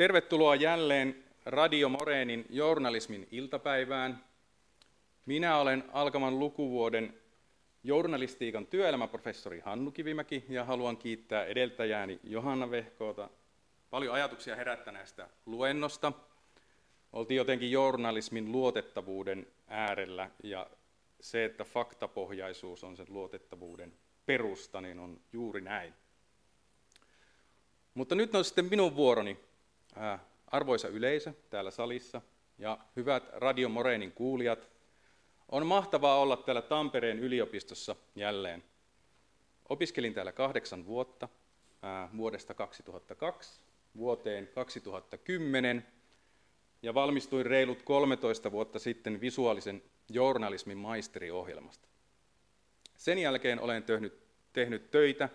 Tervetuloa jälleen Radio Moreenin journalismin iltapäivään. Minä olen alkavan lukuvuoden journalistiikan työelämäprofessori Hannu Kivimäki ja haluan kiittää edeltäjääni Johanna Vehkoota paljon ajatuksia herättäneestä luennosta. Oltiin jotenkin journalismin luotettavuuden äärellä ja se, että faktapohjaisuus on sen luotettavuuden perusta, niin on juuri näin. Mutta nyt on sitten minun vuoroni, arvoisa yleisö täällä salissa ja hyvät Radio Moreenin kuulijat. On mahtavaa olla täällä Tampereen yliopistossa jälleen. Opiskelin täällä kahdeksan vuotta, vuodesta 2002 vuoteen 2010 ja valmistuin reilut 13 vuotta sitten visuaalisen journalismin maisteriohjelmasta. Sen jälkeen olen tehnyt, tehnyt töitä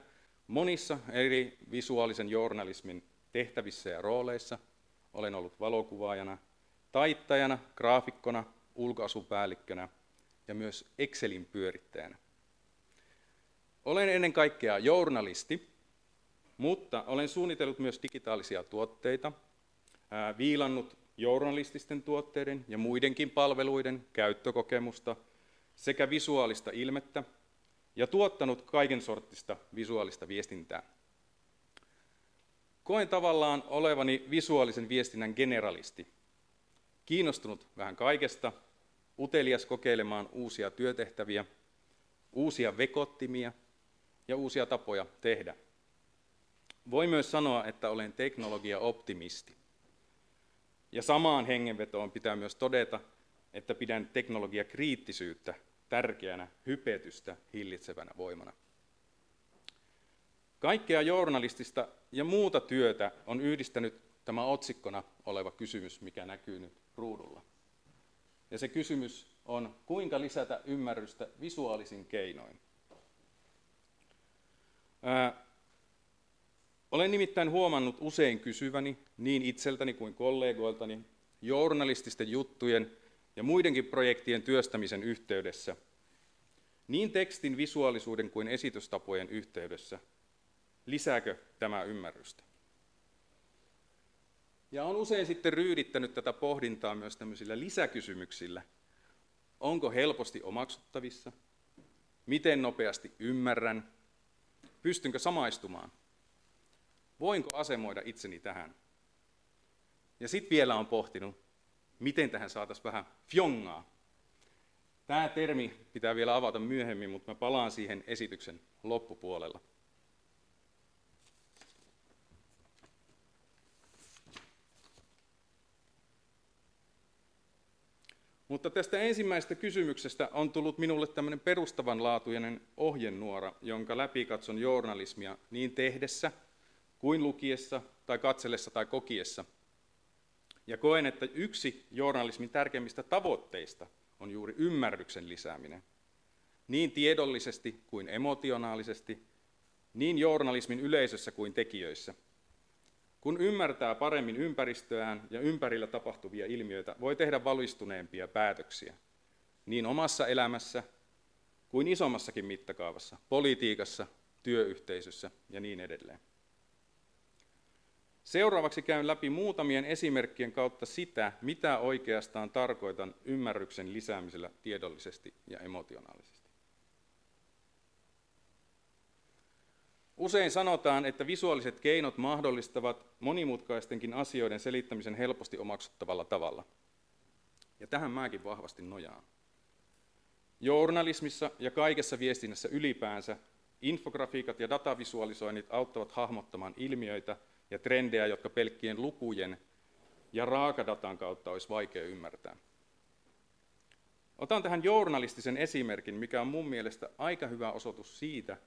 monissa eri visuaalisen journalismin tehtävissä ja rooleissa. Olen ollut valokuvaajana, taittajana, graafikkona, ulkoasupäällikkönä ja myös Excelin pyörittäjänä. Olen ennen kaikkea journalisti, mutta olen suunnitellut myös digitaalisia tuotteita, viilannut journalististen tuotteiden ja muidenkin palveluiden käyttökokemusta sekä visuaalista ilmettä ja tuottanut kaiken sortista visuaalista viestintää. Koen tavallaan olevani visuaalisen viestinnän generalisti, kiinnostunut vähän kaikesta, utelias kokeilemaan uusia työtehtäviä, uusia vekottimia ja uusia tapoja tehdä. Voi myös sanoa, että olen teknologia-optimisti. Ja samaan hengenvetoon pitää myös todeta, että pidän teknologiakriittisyyttä tärkeänä hypetystä hillitsevänä voimana. Kaikkea journalistista ja muuta työtä on yhdistänyt tämä otsikkona oleva kysymys, mikä näkyy nyt ruudulla. Ja se kysymys on, kuinka lisätä ymmärrystä visuaalisin keinoin. Olen nimittäin huomannut usein kysyväni, niin itseltäni kuin kollegoiltani, journalististen juttujen ja muidenkin projektien työstämisen yhteydessä, niin tekstin visuaalisuuden kuin esitystapojen yhteydessä, lisääkö tämä ymmärrystä? Ja on usein sitten ryydittänyt tätä pohdintaa myös tämmöisillä lisäkysymyksillä. Onko helposti omaksuttavissa? Miten nopeasti ymmärrän? Pystynkö samaistumaan? Voinko asemoida itseni tähän? Ja sitten vielä on pohtinut, miten tähän saataisiin vähän fjongaa. Tämä termi pitää vielä avata myöhemmin, mutta mä palaan siihen esityksen loppupuolella. Mutta tästä ensimmäisestä kysymyksestä on tullut minulle tämmöinen perustavanlaatuinen ohjenuora, jonka läpi katson journalismia niin tehdessä – kuin lukiessa tai katsellessa tai kokiessa. Ja koen, että yksi journalismin tärkeimmistä tavoitteista on juuri ymmärryksen lisääminen. Niin tiedollisesti kuin emotionaalisesti, niin journalismin yleisössä kuin tekijöissä. Kun ymmärtää paremmin ympäristöään ja ympärillä tapahtuvia ilmiöitä, voi tehdä valistuneempia päätöksiä. Niin omassa elämässä kuin isommassakin mittakaavassa, politiikassa, työyhteisössä ja niin edelleen. Seuraavaksi käyn läpi muutamien esimerkkien kautta sitä, mitä oikeastaan tarkoitan ymmärryksen lisäämisellä tiedollisesti ja emotionaalisesti. Usein sanotaan, että visuaaliset keinot mahdollistavat monimutkaistenkin asioiden selittämisen helposti omaksuttavalla tavalla. Ja tähän mäkin vahvasti nojaan. Journalismissa ja kaikessa viestinnässä ylipäänsä infografiikat ja datavisualisoinnit auttavat hahmottamaan ilmiöitä – ja trendejä, jotka pelkkien lukujen ja raakadatan kautta olisi vaikea ymmärtää. Otan tähän journalistisen esimerkin, mikä on mun mielestä aika hyvä osoitus siitä,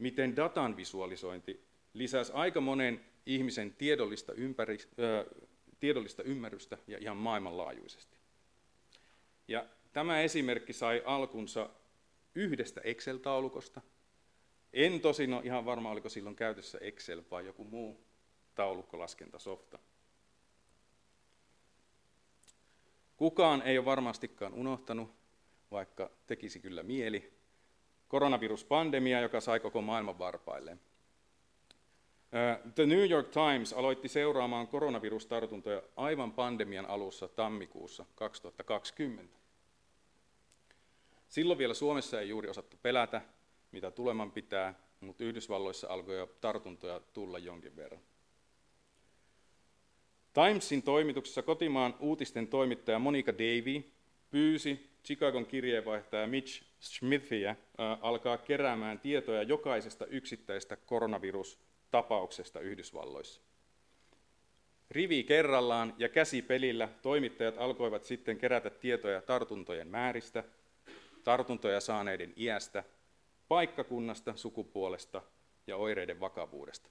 miten datan visualisointi lisäsi aika monen ihmisen tiedollista, ympäri, ö, tiedollista ymmärrystä ja ihan maailmanlaajuisesti. Ja tämä esimerkki sai alkunsa yhdestä Excel-taulukosta, en tosin ole ihan varma, oliko silloin käytössä Excel vai joku muu taulukkolaskentasohta. Kukaan ei ole varmastikaan unohtanut, vaikka tekisi kyllä mieli, koronaviruspandemia, joka sai koko maailman varpailleen. The New York Times aloitti seuraamaan koronavirustartuntoja aivan pandemian alussa tammikuussa 2020. Silloin vielä Suomessa ei juuri osattu pelätä, mitä tuleman pitää, mutta Yhdysvalloissa alkoi jo tartuntoja tulla jonkin verran. Timesin toimituksessa kotimaan uutisten toimittaja Monika Davy pyysi Chicagon kirjeenvaihtaja Mitch Smithia alkaa keräämään tietoja jokaisesta yksittäisestä koronavirustapauksesta Yhdysvalloissa. Rivi kerrallaan ja käsipelillä toimittajat alkoivat sitten kerätä tietoja tartuntojen määristä, tartuntoja saaneiden iästä, paikkakunnasta, sukupuolesta ja oireiden vakavuudesta.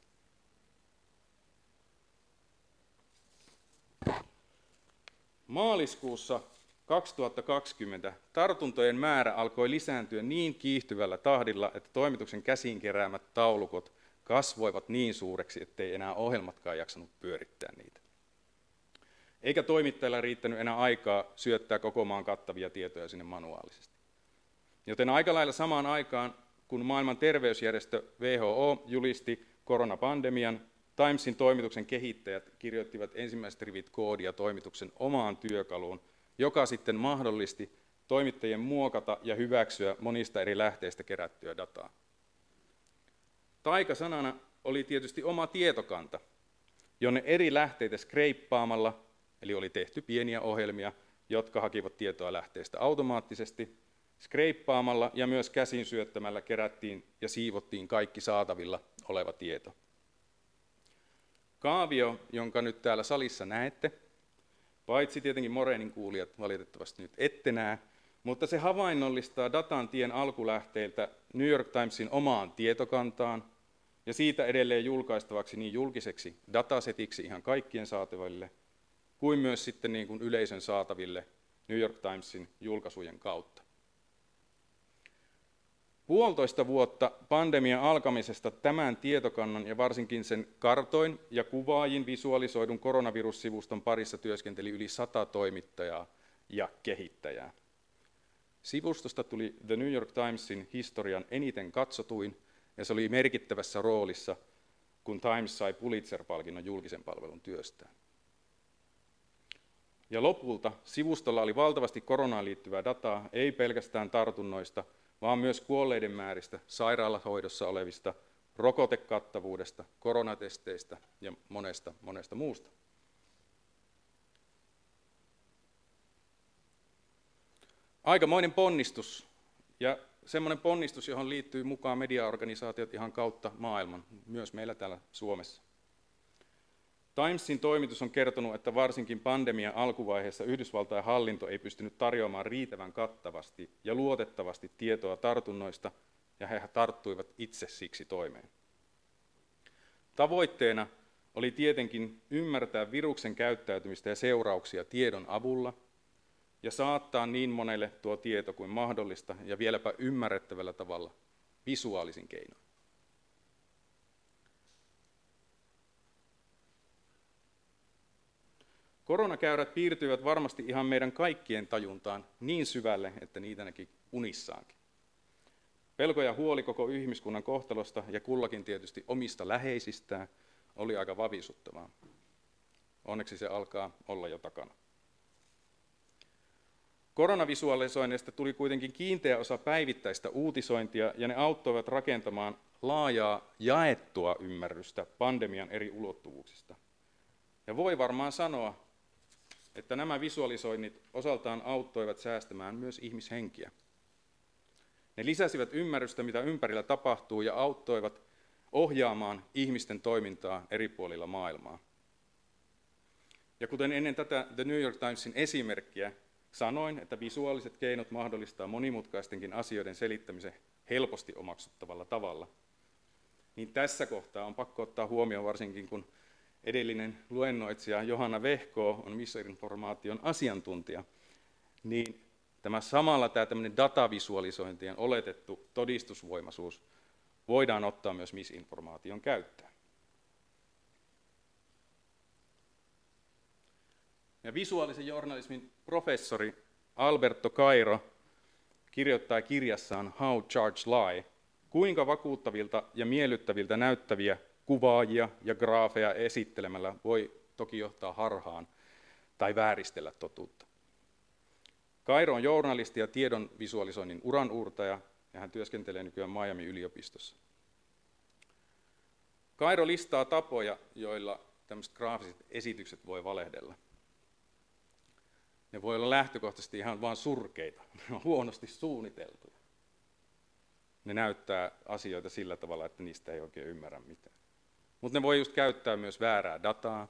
Maaliskuussa 2020 tartuntojen määrä alkoi lisääntyä niin kiihtyvällä tahdilla, että toimituksen käsiin keräämät taulukot kasvoivat niin suureksi, ettei enää ohjelmatkaan jaksanut pyörittää niitä. Eikä toimittajilla riittänyt enää aikaa syöttää koko maan kattavia tietoja sinne manuaalisesti. Joten aika lailla samaan aikaan, kun maailman terveysjärjestö WHO julisti koronapandemian, Timesin toimituksen kehittäjät kirjoittivat ensimmäiset rivit koodia toimituksen omaan työkaluun, joka sitten mahdollisti toimittajien muokata ja hyväksyä monista eri lähteistä kerättyä dataa. Taikasanana oli tietysti oma tietokanta, jonne eri lähteitä skreippaamalla, eli oli tehty pieniä ohjelmia, jotka hakivat tietoa lähteestä automaattisesti, skreippaamalla ja myös käsin syöttämällä kerättiin ja siivottiin kaikki saatavilla oleva tieto. Kaavio, jonka nyt täällä salissa näette, paitsi tietenkin Morenin kuulijat valitettavasti nyt ette näe, mutta se havainnollistaa datan tien alkulähteiltä New York Timesin omaan tietokantaan ja siitä edelleen julkaistavaksi niin julkiseksi datasetiksi ihan kaikkien saataville, kuin myös sitten niin kuin yleisön saataville New York Timesin julkaisujen kautta. Puolitoista vuotta pandemian alkamisesta tämän tietokannan ja varsinkin sen kartoin ja kuvaajin visualisoidun koronavirussivuston parissa työskenteli yli sata toimittajaa ja kehittäjää. Sivustosta tuli The New York Timesin historian eniten katsotuin, ja se oli merkittävässä roolissa, kun Times sai Pulitzer-palkinnon julkisen palvelun työstään. Ja lopulta sivustolla oli valtavasti koronaan liittyvää dataa, ei pelkästään tartunnoista – vaan myös kuolleiden määristä, sairaalahoidossa olevista, rokotekattavuudesta, koronatesteistä ja monesta, monesta muusta. Aikamoinen ponnistus ja semmoinen ponnistus, johon liittyy mukaan mediaorganisaatiot ihan kautta maailman, myös meillä täällä Suomessa. Timesin toimitus on kertonut, että varsinkin pandemian alkuvaiheessa Yhdysvaltain hallinto ei pystynyt tarjoamaan riittävän kattavasti ja luotettavasti tietoa tartunnoista, ja he tarttuivat itse siksi toimeen. Tavoitteena oli tietenkin ymmärtää viruksen käyttäytymistä ja seurauksia tiedon avulla ja saattaa niin monelle tuo tieto kuin mahdollista ja vieläpä ymmärrettävällä tavalla visuaalisin keinoin. Koronakäyrät piirtyivät varmasti ihan meidän kaikkien tajuntaan niin syvälle, että niitä näki unissaankin. Pelko ja huoli koko ihmiskunnan kohtalosta ja kullakin tietysti omista läheisistään oli aika vavisuttavaa. Onneksi se alkaa olla jo takana. Koronavisualisoinnista tuli kuitenkin kiinteä osa päivittäistä uutisointia ja ne auttoivat rakentamaan laajaa jaettua ymmärrystä pandemian eri ulottuvuuksista. Ja voi varmaan sanoa, että nämä visualisoinnit osaltaan auttoivat säästämään myös ihmishenkiä. Ne lisäsivät ymmärrystä, mitä ympärillä tapahtuu, ja auttoivat ohjaamaan ihmisten toimintaa eri puolilla maailmaa. Ja kuten ennen tätä The New York Timesin esimerkkiä sanoin, että visuaaliset keinot mahdollistaa monimutkaistenkin asioiden selittämisen helposti omaksuttavalla tavalla, niin tässä kohtaa on pakko ottaa huomioon varsinkin, kun edellinen luennoitsija Johanna Vehko on misinformaation asiantuntija, niin tämä samalla tämä tämmöinen datavisualisointien oletettu todistusvoimaisuus voidaan ottaa myös misinformaation käyttöön. Ja visuaalisen journalismin professori Alberto Cairo kirjoittaa kirjassaan How Charge Lie, kuinka vakuuttavilta ja miellyttäviltä näyttäviä kuvaajia ja graafeja esittelemällä voi toki johtaa harhaan tai vääristellä totuutta. Kairo on journalisti ja tiedon visualisoinnin uranuurtaja, ja hän työskentelee nykyään Miami yliopistossa. Kairo listaa tapoja, joilla tämmöiset graafiset esitykset voi valehdella. Ne voi olla lähtökohtaisesti ihan vain surkeita, ne on huonosti suunniteltuja. Ne näyttää asioita sillä tavalla, että niistä ei oikein ymmärrä mitään. Mutta ne voi just käyttää myös väärää dataa.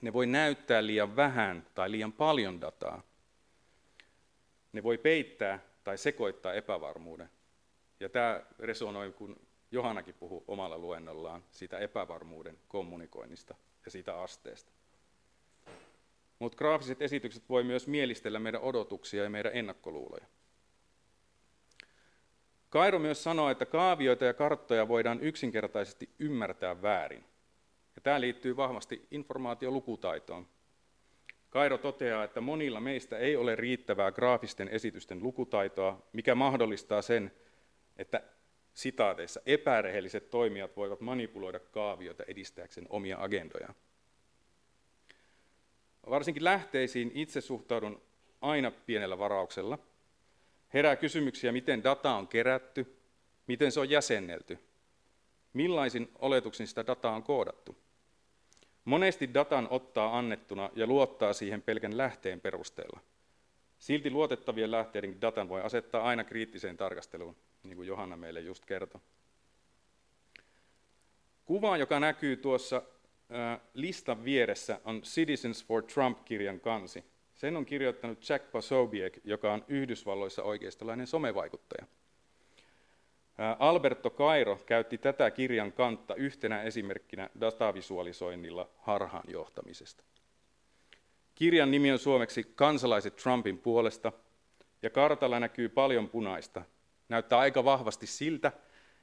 Ne voi näyttää liian vähän tai liian paljon dataa. Ne voi peittää tai sekoittaa epävarmuuden. Ja tämä resonoi, kun Johannakin puhuu omalla luennollaan siitä epävarmuuden kommunikoinnista ja siitä asteesta. Mutta graafiset esitykset voi myös mielistellä meidän odotuksia ja meidän ennakkoluuloja. Kairo myös sanoo, että kaavioita ja karttoja voidaan yksinkertaisesti ymmärtää väärin. Ja tämä liittyy vahvasti informaatiolukutaitoon. Kairo toteaa, että monilla meistä ei ole riittävää graafisten esitysten lukutaitoa, mikä mahdollistaa sen, että sitaateissa epärehelliset toimijat voivat manipuloida kaavioita edistääkseen omia agendojaan. Varsinkin lähteisiin itse suhtaudun aina pienellä varauksella. Herää kysymyksiä, miten data on kerätty, miten se on jäsennelty, millaisin oletuksin sitä dataa on koodattu. Monesti datan ottaa annettuna ja luottaa siihen pelkän lähteen perusteella. Silti luotettavien lähteiden datan voi asettaa aina kriittiseen tarkasteluun, niin kuin Johanna meille just kertoi. Kuva, joka näkyy tuossa listan vieressä, on Citizens for Trump-kirjan kansi. Sen on kirjoittanut Jack Posobiec, joka on Yhdysvalloissa oikeistolainen somevaikuttaja. Alberto Cairo käytti tätä kirjan kantta yhtenä esimerkkinä datavisualisoinnilla harhaanjohtamisesta. Kirjan nimi on suomeksi Kansalaiset Trumpin puolesta, ja kartalla näkyy paljon punaista. Näyttää aika vahvasti siltä,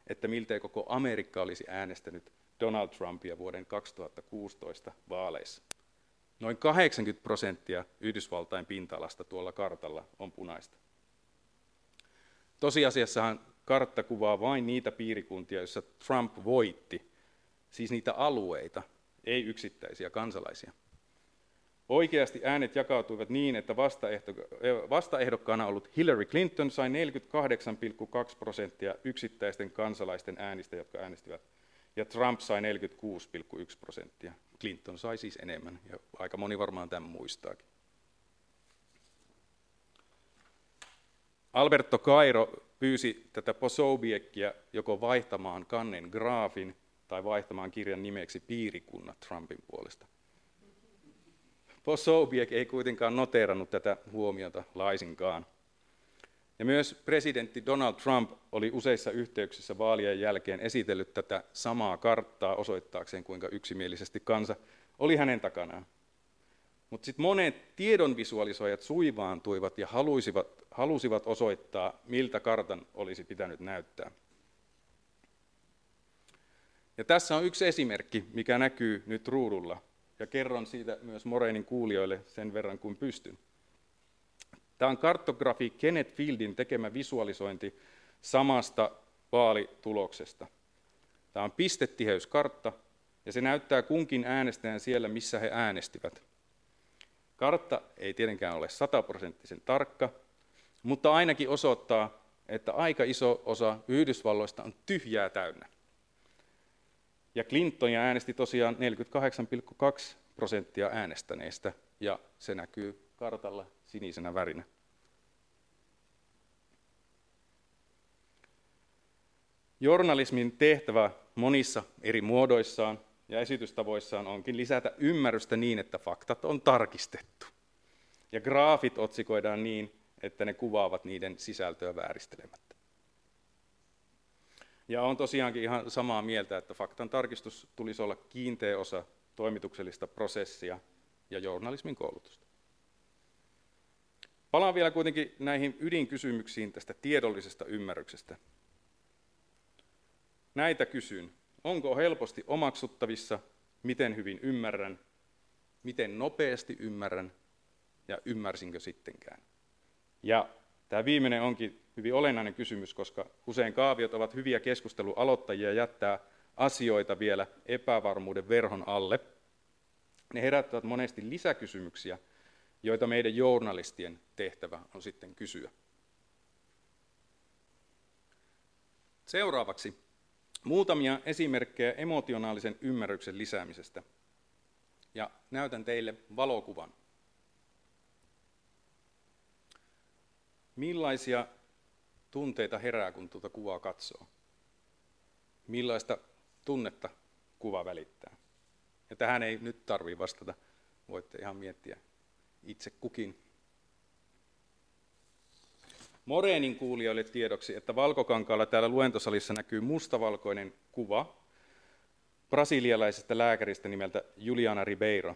että miltei koko Amerikka olisi äänestänyt Donald Trumpia vuoden 2016 vaaleissa. Noin 80 prosenttia Yhdysvaltain pinta-alasta tuolla kartalla on punaista. Tosiasiassahan kartta kuvaa vain niitä piirikuntia, joissa Trump voitti, siis niitä alueita, ei yksittäisiä kansalaisia. Oikeasti äänet jakautuivat niin, että vastaehdokkaana ollut Hillary Clinton sai 48,2 prosenttia yksittäisten kansalaisten äänistä, jotka äänestivät, ja Trump sai 46,1 prosenttia. Clinton sai siis enemmän, ja aika moni varmaan tämän muistaakin. Alberto Cairo pyysi tätä Posobiekkia joko vaihtamaan kannen graafin tai vaihtamaan kirjan nimeksi piirikunnat Trumpin puolesta. Posobiek ei kuitenkaan noteerannut tätä huomiota laisinkaan. Ja myös presidentti Donald Trump oli useissa yhteyksissä vaalien jälkeen esitellyt tätä samaa karttaa osoittaakseen, kuinka yksimielisesti kansa oli hänen takanaan. Mutta sitten monet tiedonvisualisoijat suivaantuivat ja halusivat, halusivat osoittaa, miltä kartan olisi pitänyt näyttää. Ja tässä on yksi esimerkki, mikä näkyy nyt ruudulla, ja kerron siitä myös Moreinin kuulijoille sen verran kuin pystyn. Tämä on kartografi Kenneth Fieldin tekemä visualisointi samasta vaalituloksesta. Tämä on pistetiheyskartta, ja se näyttää kunkin äänestäjän siellä, missä he äänestivät. Kartta ei tietenkään ole sataprosenttisen tarkka, mutta ainakin osoittaa, että aika iso osa Yhdysvalloista on tyhjää täynnä. Ja Clinton äänesti tosiaan 48,2 prosenttia äänestäneistä, ja se näkyy kartalla sinisenä värinä. Journalismin tehtävä monissa eri muodoissaan ja esitystavoissaan onkin lisätä ymmärrystä niin, että faktat on tarkistettu. Ja graafit otsikoidaan niin, että ne kuvaavat niiden sisältöä vääristelemättä. Ja on tosiaankin ihan samaa mieltä, että faktan tarkistus tulisi olla kiinteä osa toimituksellista prosessia ja journalismin koulutusta. Palaan vielä kuitenkin näihin ydinkysymyksiin tästä tiedollisesta ymmärryksestä. Näitä kysyn. Onko helposti omaksuttavissa, miten hyvin ymmärrän, miten nopeasti ymmärrän ja ymmärsinkö sittenkään? Ja tämä viimeinen onkin hyvin olennainen kysymys, koska usein kaaviot ovat hyviä keskustelualoittajia jättää asioita vielä epävarmuuden verhon alle. Ne herättävät monesti lisäkysymyksiä, joita meidän journalistien tehtävä on sitten kysyä. Seuraavaksi muutamia esimerkkejä emotionaalisen ymmärryksen lisäämisestä. Ja näytän teille valokuvan. Millaisia tunteita herää, kun tuota kuvaa katsoo? Millaista tunnetta kuva välittää? Ja tähän ei nyt tarvitse vastata. Voitte ihan miettiä itse kukin. Moreenin kuulijoille tiedoksi, että Valkokankaalla täällä luentosalissa näkyy mustavalkoinen kuva brasilialaisesta lääkäristä nimeltä Juliana Ribeiro.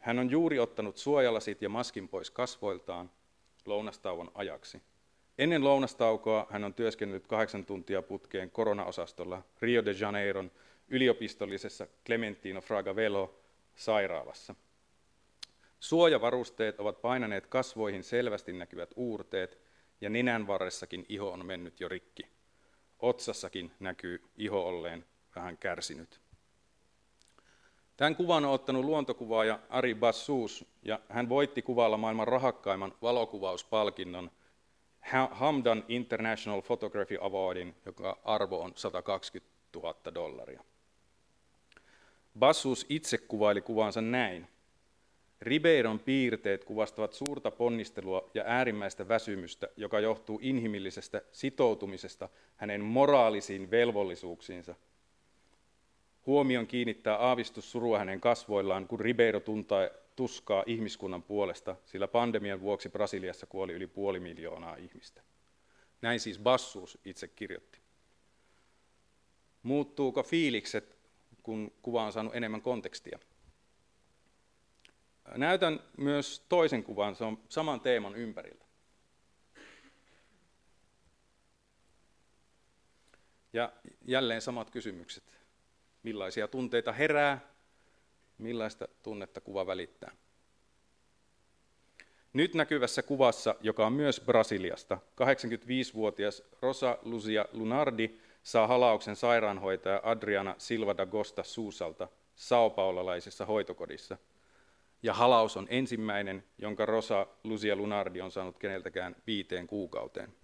Hän on juuri ottanut suojalasit ja maskin pois kasvoiltaan lounastauon ajaksi. Ennen lounastaukoa hän on työskennellyt kahdeksan tuntia putkeen koronaosastolla Rio de Janeiron yliopistollisessa Clementino Fragavelo sairaalassa. Suojavarusteet ovat painaneet kasvoihin selvästi näkyvät uurteet ja nenän varressakin iho on mennyt jo rikki. Otsassakin näkyy iho olleen vähän kärsinyt. Tämän kuvan on ottanut luontokuvaaja Ari Bassus ja hän voitti kuvalla maailman rahakkaimman valokuvauspalkinnon Hamdan International Photography Awardin, joka arvo on 120 000 dollaria. Bassus itse kuvaili kuvansa näin. Ribeiron piirteet kuvastavat suurta ponnistelua ja äärimmäistä väsymystä, joka johtuu inhimillisestä sitoutumisesta hänen moraalisiin velvollisuuksiinsa. Huomion kiinnittää aavistus surua hänen kasvoillaan, kun Ribeiro tuntaa tuskaa ihmiskunnan puolesta, sillä pandemian vuoksi Brasiliassa kuoli yli puoli miljoonaa ihmistä. Näin siis Bassuus itse kirjoitti. Muuttuuko fiilikset, kun kuva on saanut enemmän kontekstia? Näytän myös toisen kuvan, se on saman teeman ympärillä. Ja jälleen samat kysymykset. Millaisia tunteita herää, millaista tunnetta kuva välittää. Nyt näkyvässä kuvassa, joka on myös Brasiliasta, 85-vuotias Rosa Luzia Lunardi saa halauksen sairaanhoitaja Adriana Silva da Gosta Suusalta saopaulalaisessa hoitokodissa – ja halaus on ensimmäinen, jonka Rosa Lucia Lunardi on saanut keneltäkään viiteen kuukauteen.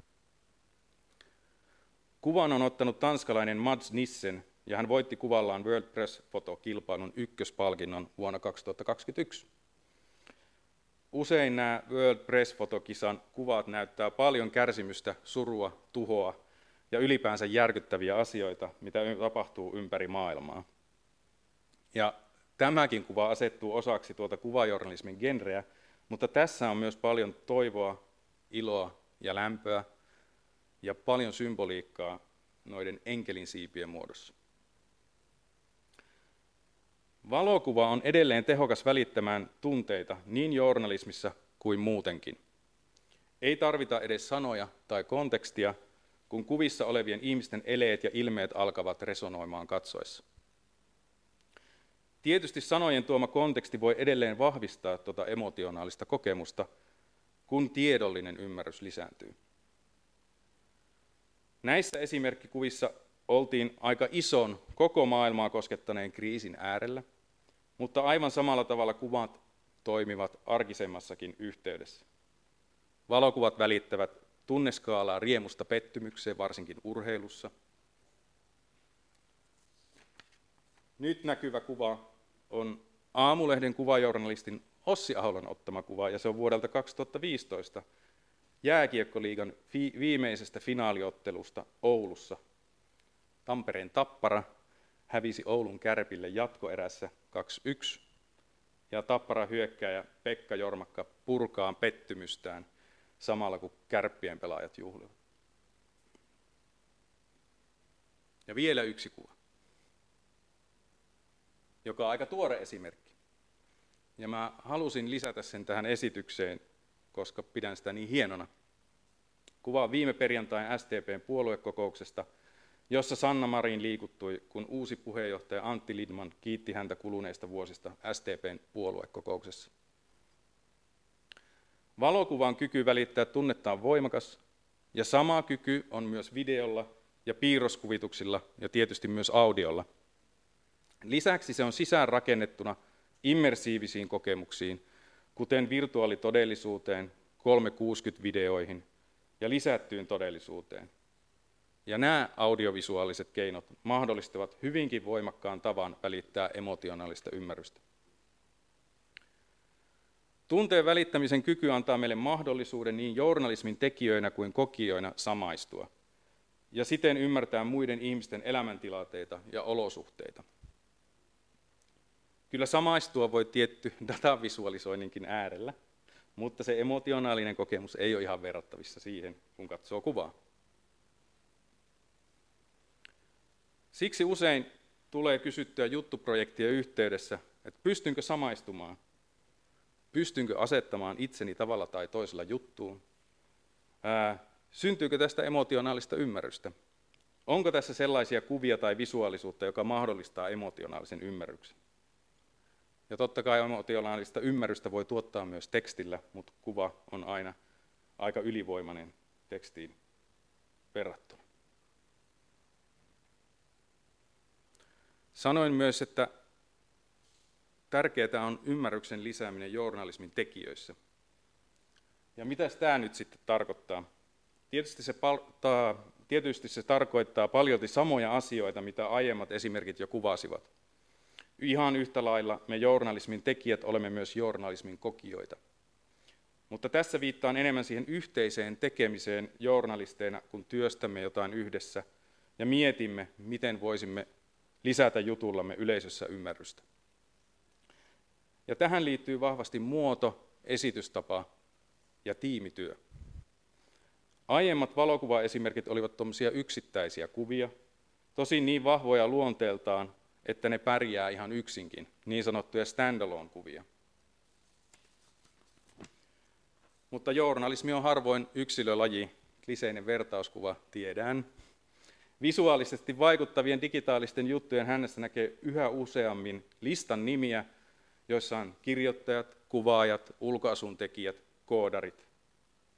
Kuvan on ottanut tanskalainen Mads Nissen, ja hän voitti kuvallaan World Press Photo-kilpailun ykköspalkinnon vuonna 2021. Usein nämä World Press Photo-kisan kuvat näyttää paljon kärsimystä, surua, tuhoa ja ylipäänsä järkyttäviä asioita, mitä tapahtuu ympäri maailmaa. Ja Tämäkin kuva asettuu osaksi tuota kuvajournalismin genreä, mutta tässä on myös paljon toivoa, iloa ja lämpöä ja paljon symboliikkaa noiden enkelin siipien muodossa. Valokuva on edelleen tehokas välittämään tunteita niin journalismissa kuin muutenkin. Ei tarvita edes sanoja tai kontekstia, kun kuvissa olevien ihmisten eleet ja ilmeet alkavat resonoimaan katsoessa. Tietysti sanojen tuoma konteksti voi edelleen vahvistaa tuota emotionaalista kokemusta, kun tiedollinen ymmärrys lisääntyy. Näissä esimerkkikuvissa oltiin aika ison, koko maailmaa koskettaneen kriisin äärellä, mutta aivan samalla tavalla kuvat toimivat arkisemmassakin yhteydessä. Valokuvat välittävät tunneskaalaa riemusta pettymykseen, varsinkin urheilussa. Nyt näkyvä kuva on Aamulehden kuvajournalistin Ossi Aholan ottama kuva, ja se on vuodelta 2015 jääkiekkoliigan fi- viimeisestä finaaliottelusta Oulussa. Tampereen Tappara hävisi Oulun kärpille jatkoerässä 2-1, ja Tappara hyökkääjä Pekka Jormakka purkaa pettymystään samalla kun kärppien pelaajat juhlivat. Ja vielä yksi kuva joka on aika tuore esimerkki. Ja mä halusin lisätä sen tähän esitykseen, koska pidän sitä niin hienona. Kuvaa viime perjantain STPn puoluekokouksesta, jossa Sanna Marin liikuttui, kun uusi puheenjohtaja Antti Lidman kiitti häntä kuluneista vuosista STPn puoluekokouksessa. Valokuvan kyky välittää tunnetta on voimakas, ja sama kyky on myös videolla ja piirroskuvituksilla ja tietysti myös audiolla – Lisäksi se on sisäänrakennettuna immersiivisiin kokemuksiin, kuten virtuaalitodellisuuteen, 360-videoihin ja lisättyyn todellisuuteen. Ja nämä audiovisuaaliset keinot mahdollistavat hyvinkin voimakkaan tavan välittää emotionaalista ymmärrystä. Tunteen välittämisen kyky antaa meille mahdollisuuden niin journalismin tekijöinä kuin kokijoina samaistua ja siten ymmärtää muiden ihmisten elämäntilanteita ja olosuhteita. Kyllä samaistua voi tietty datavisualisoinninkin äärellä, mutta se emotionaalinen kokemus ei ole ihan verrattavissa siihen, kun katsoo kuvaa. Siksi usein tulee kysyttyä juttuprojektien yhteydessä, että pystynkö samaistumaan, pystynkö asettamaan itseni tavalla tai toisella juttuun, Ää, syntyykö tästä emotionaalista ymmärrystä, onko tässä sellaisia kuvia tai visuaalisuutta, joka mahdollistaa emotionaalisen ymmärryksen. Ja totta kai emotionaalista ymmärrystä voi tuottaa myös tekstillä, mutta kuva on aina aika ylivoimainen tekstiin verrattuna. Sanoin myös, että tärkeää on ymmärryksen lisääminen journalismin tekijöissä. Ja mitä tämä nyt sitten tarkoittaa? Tietysti se, tietysti se tarkoittaa paljolti samoja asioita, mitä aiemmat esimerkit jo kuvasivat. Ihan yhtä lailla me journalismin tekijät olemme myös journalismin kokijoita. Mutta tässä viittaan enemmän siihen yhteiseen tekemiseen journalisteina, kun työstämme jotain yhdessä ja mietimme, miten voisimme lisätä jutullamme yleisössä ymmärrystä. Ja tähän liittyy vahvasti muoto, esitystapa ja tiimityö. Aiemmat valokuvaesimerkit olivat tuommoisia yksittäisiä kuvia, tosin niin vahvoja luonteeltaan, että ne pärjää ihan yksinkin, niin sanottuja standalone-kuvia. Mutta journalismi on harvoin yksilölaji, kliseinen vertauskuva, tiedän. Visuaalisesti vaikuttavien digitaalisten juttujen hänestä näkee yhä useammin listan nimiä, joissa on kirjoittajat, kuvaajat, ulkoasun tekijät, koodarit.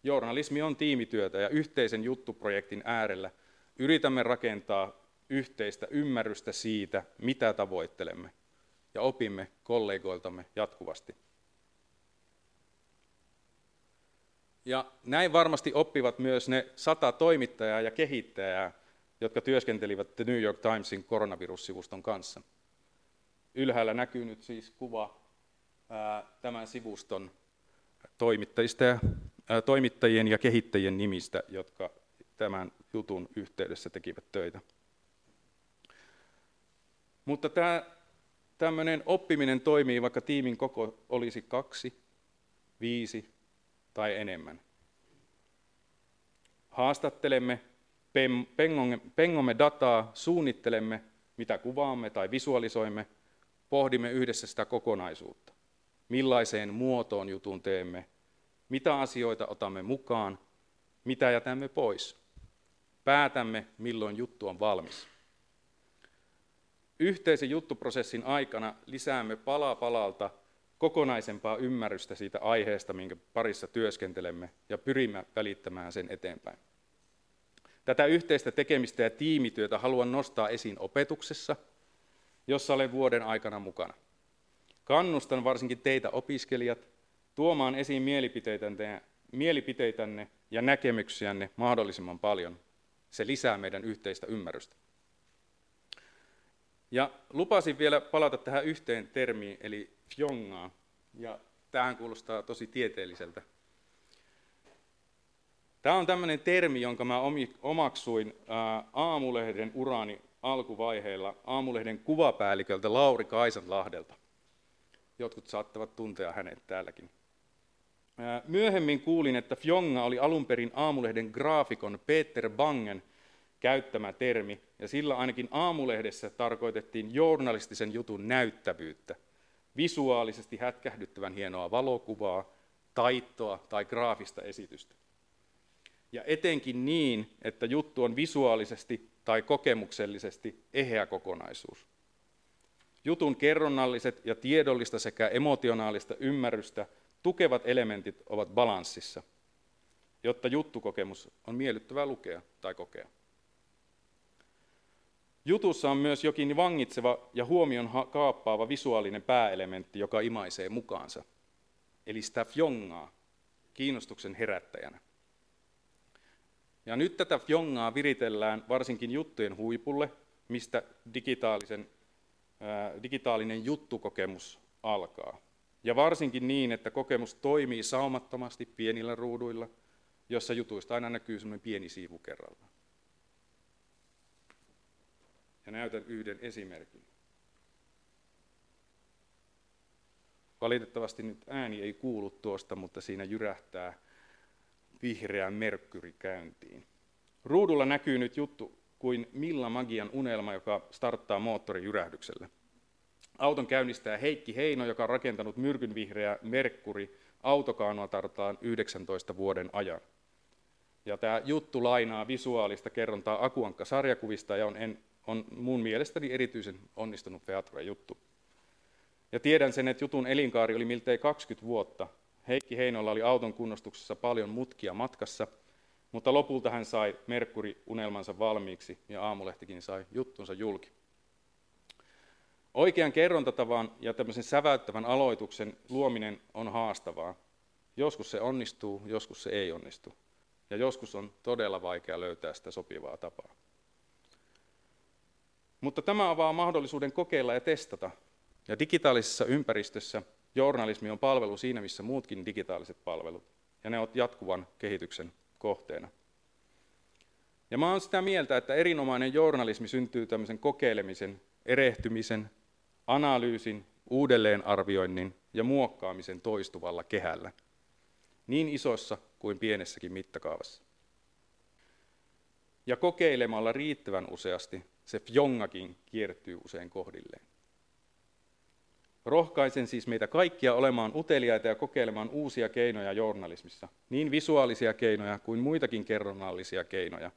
Journalismi on tiimityötä ja yhteisen juttuprojektin äärellä yritämme rakentaa yhteistä ymmärrystä siitä, mitä tavoittelemme, ja opimme kollegoiltamme jatkuvasti. Ja näin varmasti oppivat myös ne sata toimittajaa ja kehittäjää, jotka työskentelivät The New York Timesin koronavirussivuston kanssa. Ylhäällä näkyy nyt siis kuva tämän sivuston toimittajista ja, toimittajien ja kehittäjien nimistä, jotka tämän jutun yhteydessä tekivät töitä. Mutta tämä tämmöinen oppiminen toimii, vaikka tiimin koko olisi kaksi, viisi tai enemmän. Haastattelemme, pengomme dataa, suunnittelemme, mitä kuvaamme tai visualisoimme, pohdimme yhdessä sitä kokonaisuutta. Millaiseen muotoon jutun teemme, mitä asioita otamme mukaan, mitä jätämme pois. Päätämme, milloin juttu on valmis. Yhteisen juttuprosessin aikana lisäämme pala palalta kokonaisempaa ymmärrystä siitä aiheesta, minkä parissa työskentelemme, ja pyrimme välittämään sen eteenpäin. Tätä yhteistä tekemistä ja tiimityötä haluan nostaa esiin opetuksessa, jossa olen vuoden aikana mukana. Kannustan varsinkin teitä opiskelijat tuomaan esiin mielipiteitänne, mielipiteitänne ja näkemyksiänne mahdollisimman paljon. Se lisää meidän yhteistä ymmärrystä. Ja lupasin vielä palata tähän yhteen termiin, eli fjongaa. Ja tähän kuulostaa tosi tieteelliseltä. Tämä on tämmöinen termi, jonka mä omaksuin Aamulehden urani alkuvaiheilla Aamulehden kuvapäälliköltä Lauri Kaisanlahdelta. Jotkut saattavat tuntea hänet täälläkin. Myöhemmin kuulin, että fjonga oli alun perin Aamulehden graafikon Peter Bangen – käyttämä termi, ja sillä ainakin aamulehdessä tarkoitettiin journalistisen jutun näyttävyyttä, visuaalisesti hätkähdyttävän hienoa valokuvaa, taittoa tai graafista esitystä. Ja etenkin niin, että juttu on visuaalisesti tai kokemuksellisesti eheä kokonaisuus. Jutun kerronnalliset ja tiedollista sekä emotionaalista ymmärrystä tukevat elementit ovat balanssissa, jotta juttukokemus on miellyttävää lukea tai kokea. Jutussa on myös jokin vangitseva ja huomion kaappaava visuaalinen pääelementti, joka imaisee mukaansa. Eli sitä fjongaa, kiinnostuksen herättäjänä. Ja nyt tätä fjongaa viritellään varsinkin juttujen huipulle, mistä digitaalisen, ää, digitaalinen juttukokemus alkaa. Ja varsinkin niin, että kokemus toimii saumattomasti pienillä ruuduilla, jossa jutuista aina näkyy semmoinen pieni siivu kerrallaan. Ja näytän yhden esimerkin. Valitettavasti nyt ääni ei kuulu tuosta, mutta siinä jyrähtää vihreä merkkyri käyntiin. Ruudulla näkyy nyt juttu kuin Milla Magian unelma, joka starttaa moottorijyrähdyksellä. Auton käynnistää Heikki Heino, joka on rakentanut myrkynvihreä Merkkuri autokaanoatartaan 19 vuoden ajan. Ja tämä juttu lainaa visuaalista kerrontaa Akuankka-sarjakuvista ja on, en, on mun mielestäni erityisen onnistunut Feature-juttu. Ja tiedän sen, että jutun elinkaari oli miltei 20 vuotta. Heikki Heinolla oli auton kunnostuksessa paljon mutkia matkassa, mutta lopulta hän sai Merkkuri-unelmansa valmiiksi ja Aamulehtikin sai juttunsa julki. Oikean kerrontatavan ja tämmöisen säväyttävän aloituksen luominen on haastavaa. Joskus se onnistuu, joskus se ei onnistu. Ja joskus on todella vaikea löytää sitä sopivaa tapaa. Mutta tämä avaa mahdollisuuden kokeilla ja testata. Ja digitaalisessa ympäristössä journalismi on palvelu siinä, missä muutkin digitaaliset palvelut. Ja ne ovat jatkuvan kehityksen kohteena. Ja mä olen sitä mieltä, että erinomainen journalismi syntyy tämmöisen kokeilemisen, erehtymisen, analyysin, uudelleenarvioinnin ja muokkaamisen toistuvalla kehällä, niin isossa kuin pienessäkin mittakaavassa. Ja kokeilemalla riittävän useasti se fjongakin kiertyy usein kohdilleen. Rohkaisen siis meitä kaikkia olemaan uteliaita ja kokeilemaan uusia keinoja journalismissa, niin visuaalisia keinoja kuin muitakin kerronnallisia keinoja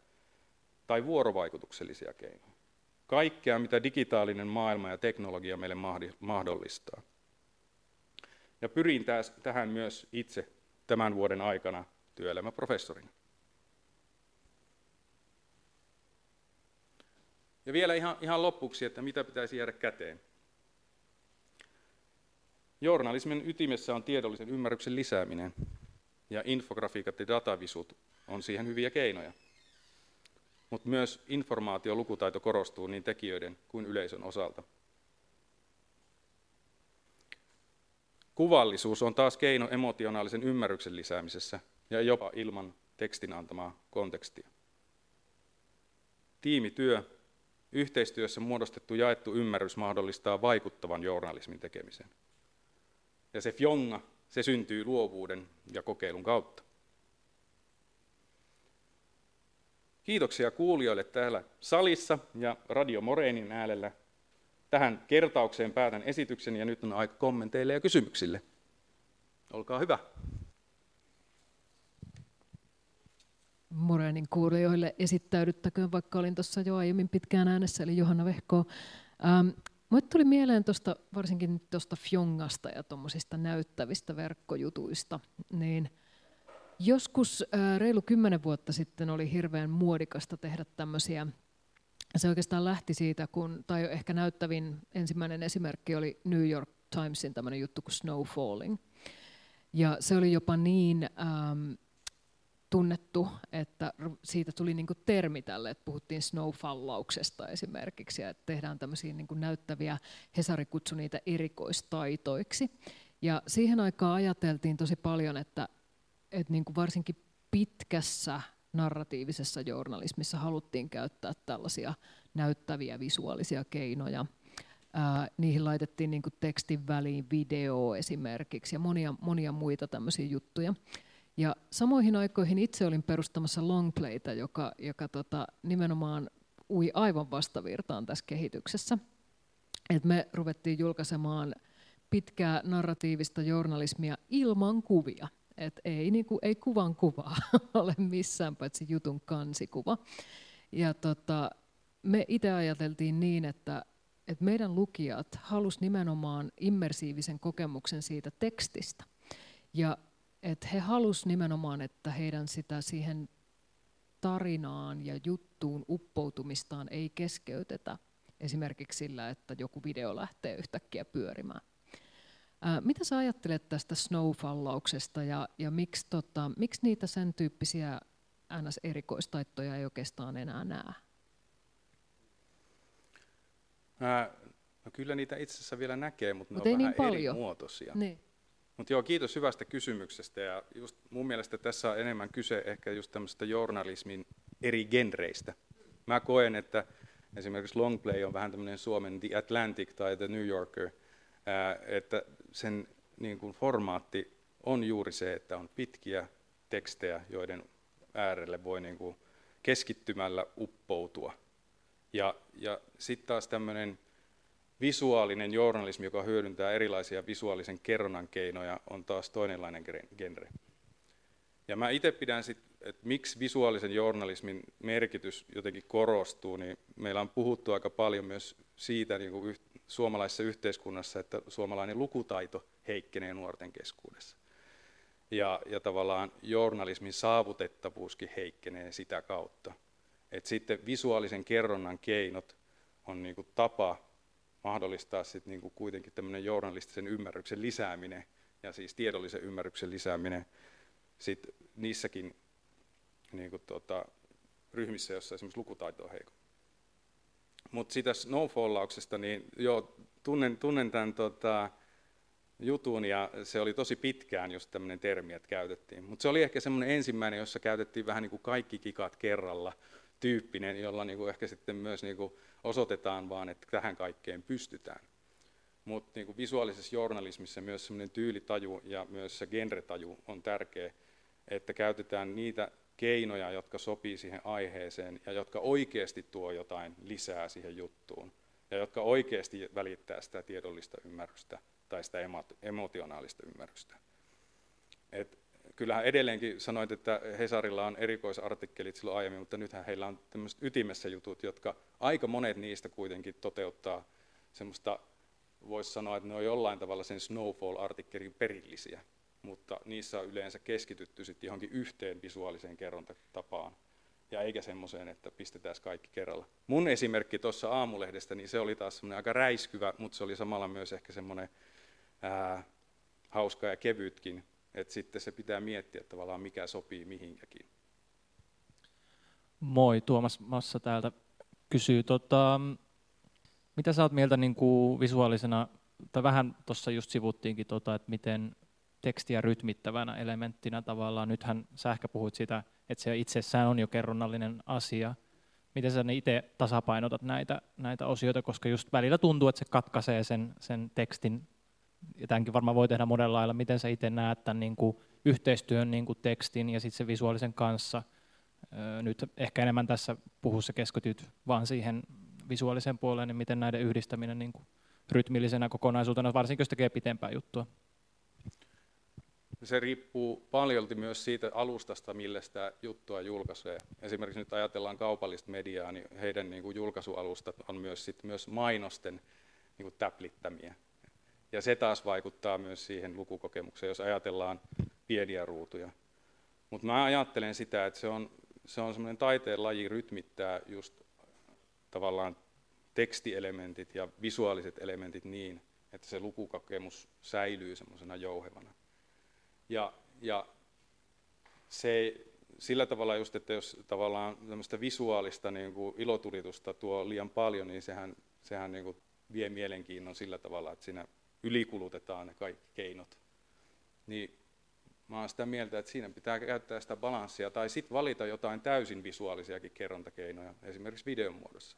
tai vuorovaikutuksellisia keinoja kaikkea, mitä digitaalinen maailma ja teknologia meille mahdollistaa. Ja pyrin tähän myös itse tämän vuoden aikana työelämäprofessorina. Ja vielä ihan, ihan lopuksi, että mitä pitäisi jäädä käteen. Journalismin ytimessä on tiedollisen ymmärryksen lisääminen, ja infografiikat ja datavisut on siihen hyviä keinoja mutta myös informaatiolukutaito korostuu niin tekijöiden kuin yleisön osalta. Kuvallisuus on taas keino emotionaalisen ymmärryksen lisäämisessä ja jopa ilman tekstin antamaa kontekstia. Tiimityö, yhteistyössä muodostettu jaettu ymmärrys mahdollistaa vaikuttavan journalismin tekemisen. Ja se fjonga, se syntyy luovuuden ja kokeilun kautta. Kiitoksia kuulijoille täällä salissa ja Radio Moreenin äänellä. Tähän kertaukseen päätän esityksen ja nyt on aika kommenteille ja kysymyksille. Olkaa hyvä. Moreenin kuulijoille esittäydyttäköön, vaikka olin tuossa jo aiemmin pitkään äänessä, eli Johanna Vehko. Ähm, Mulle tuli mieleen tosta, varsinkin tuosta Fjongasta ja tuommoisista näyttävistä verkkojutuista, niin – Joskus reilu kymmenen vuotta sitten oli hirveän muodikasta tehdä tämmöisiä se oikeastaan lähti siitä, kun, tai ehkä näyttävin ensimmäinen esimerkki oli New York Timesin tämmöinen juttu kuin Snowfalling. Ja se oli jopa niin ähm, tunnettu, että siitä tuli niinku termi tälle, että puhuttiin snowfallauksesta esimerkiksi, ja että tehdään tämmöisiä niinku näyttäviä, Hesari kutsui niitä erikoistaitoiksi. Ja siihen aikaan ajateltiin tosi paljon, että että niin kuin varsinkin pitkässä narratiivisessa journalismissa haluttiin käyttää tällaisia näyttäviä visuaalisia keinoja. Ää, niihin laitettiin niin kuin tekstin väliin video esimerkiksi ja monia, monia muita tämmöisiä juttuja. Ja samoihin aikoihin itse olin perustamassa longplayta, joka, joka tota, nimenomaan ui aivan vastavirtaan tässä kehityksessä. Et me ruvettiin julkaisemaan pitkää narratiivista journalismia ilman kuvia. Et ei, niin kuin, ei kuvan kuvaa ole missään paitsi jutun kansikuva. Ja tota, me itse ajateltiin niin, että, että meidän lukijat halusivat nimenomaan immersiivisen kokemuksen siitä tekstistä. Ja että he halusivat nimenomaan, että heidän sitä siihen tarinaan ja juttuun uppoutumistaan ei keskeytetä esimerkiksi sillä, että joku video lähtee yhtäkkiä pyörimään. Ää, mitä sä ajattelet tästä snowfallauksesta ja, ja miksi, tota, miksi niitä sen tyyppisiä NS-erikoistaittoja ei oikeastaan enää näe? Ää, no kyllä niitä itse asiassa vielä näkee, mutta Mut ne on niin vähän paljon. eri muotoisia. Niin. Mutta joo, kiitos hyvästä kysymyksestä. Ja just mun mielestä tässä on enemmän kyse ehkä just tämmöistä journalismin eri genreistä. Mä koen, että esimerkiksi Longplay on vähän tämmöinen Suomen The Atlantic tai The New Yorker, että sen niin kuin formaatti on juuri se, että on pitkiä tekstejä, joiden äärelle voi niin kuin keskittymällä uppoutua. Ja, ja sitten taas tämmöinen visuaalinen journalismi, joka hyödyntää erilaisia visuaalisen kerronnan keinoja, on taas toinenlainen genre. Ja mä itse pidän sit, että miksi visuaalisen journalismin merkitys jotenkin korostuu, niin meillä on puhuttu aika paljon myös siitä niin kuin suomalaisessa yhteiskunnassa, että suomalainen lukutaito heikkenee nuorten keskuudessa. Ja, ja tavallaan journalismin saavutettavuuskin heikkenee sitä kautta. Et sitten visuaalisen kerronnan keinot on niin kuin tapa mahdollistaa sit niin kuin kuitenkin tämmöinen journalistisen ymmärryksen lisääminen ja siis tiedollisen ymmärryksen lisääminen sit niissäkin niin kuin tota, ryhmissä, joissa esimerkiksi lukutaito on heikko. Mutta sitä snowfallauksesta, niin joo, tunnen, tunnen tämän tota, jutun ja se oli tosi pitkään just tämmöinen termi, että käytettiin. Mutta se oli ehkä semmoinen ensimmäinen, jossa käytettiin vähän niin kuin kaikki kikat kerralla tyyppinen, jolla niin kuin ehkä sitten myös niin kuin osoitetaan vaan, että tähän kaikkeen pystytään. Mutta niin visuaalisessa journalismissa myös semmoinen tyylitaju ja myös se genretaju on tärkeä, että käytetään niitä keinoja, jotka sopii siihen aiheeseen ja jotka oikeasti tuo jotain lisää siihen juttuun ja jotka oikeasti välittää sitä tiedollista ymmärrystä tai sitä emotionaalista ymmärrystä. Et kyllähän edelleenkin sanoit, että Hesarilla on erikoisartikkelit silloin aiemmin, mutta nythän heillä on tämmöiset ytimessä jutut, jotka aika monet niistä kuitenkin toteuttaa semmoista, voisi sanoa, että ne on jollain tavalla sen Snowfall-artikkelin perillisiä mutta niissä on yleensä keskitytty sitten johonkin yhteen visuaaliseen kerrontatapaan, ja eikä semmoiseen, että pistetään kaikki kerralla. Mun esimerkki tuossa aamulehdestä, niin se oli taas semmoinen aika räiskyvä, mutta se oli samalla myös ehkä semmoinen ää, hauska ja kevytkin, että sitten se pitää miettiä tavallaan mikä sopii mihinkäkin. Moi, Tuomas Massa täältä kysyy, tota, mitä sä oot mieltä niin kuin visuaalisena, tai vähän tuossa just sivuttiinkin, tota, että miten tekstiä rytmittävänä elementtinä tavallaan. Nythän sä ehkä puhuit siitä, että se itsessään on jo kerronnallinen asia. Miten sä itse tasapainotat näitä, näitä osioita, koska just välillä tuntuu, että se katkaisee sen, sen tekstin, ja tämänkin varmaan voi tehdä monella lailla. Miten sä itse näet tämän niin kuin yhteistyön niin kuin tekstin ja sitten sen visuaalisen kanssa? Nyt ehkä enemmän tässä puhussa keskityt vaan siihen visuaaliseen puoleen, niin miten näiden yhdistäminen niin kuin rytmillisenä kokonaisuutena, varsinkin jos tekee pitempää juttua? se riippuu paljolti myös siitä alustasta, millä sitä juttua julkaisee. Esimerkiksi nyt ajatellaan kaupallista mediaa, niin heidän niin kuin julkaisualustat on myös, sit, myös mainosten niin kuin täplittämiä. Ja se taas vaikuttaa myös siihen lukukokemukseen, jos ajatellaan pieniä ruutuja. Mutta mä ajattelen sitä, että se on, se on semmoinen taiteen laji rytmittää just tavallaan tekstielementit ja visuaaliset elementit niin, että se lukukokemus säilyy semmoisena jouhevana. Ja, ja se sillä tavalla just, että jos tavallaan tämmöistä visuaalista niin kuin ilotulitusta tuo liian paljon, niin sehän, sehän niin kuin vie mielenkiinnon sillä tavalla, että siinä ylikulutetaan ne kaikki keinot. Niin mä olen sitä mieltä, että siinä pitää käyttää sitä balanssia tai sitten valita jotain täysin visuaalisiakin kerrontakeinoja, esimerkiksi videon muodossa.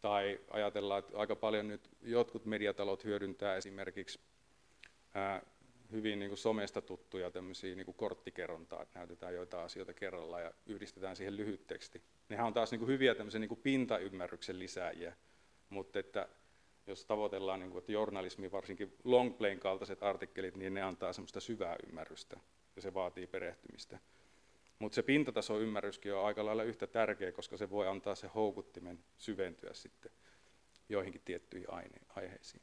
Tai ajatellaan, että aika paljon nyt jotkut mediatalot hyödyntää esimerkiksi ää, hyvin niin kuin somesta tuttuja tämmöisiä niin korttikerrontaa, että näytetään joitain asioita kerralla ja yhdistetään siihen lyhyt teksti. Nehän on taas niin kuin hyviä tämmöisiä niin kuin pintaymmärryksen lisääjiä, mutta että jos tavoitellaan, niin kuin, että journalismi, varsinkin longplayn kaltaiset artikkelit, niin ne antaa semmoista syvää ymmärrystä ja se vaatii perehtymistä. Mutta se pintataso ymmärryskin on aika lailla yhtä tärkeä, koska se voi antaa se houkuttimen syventyä sitten joihinkin tiettyihin aiheisiin.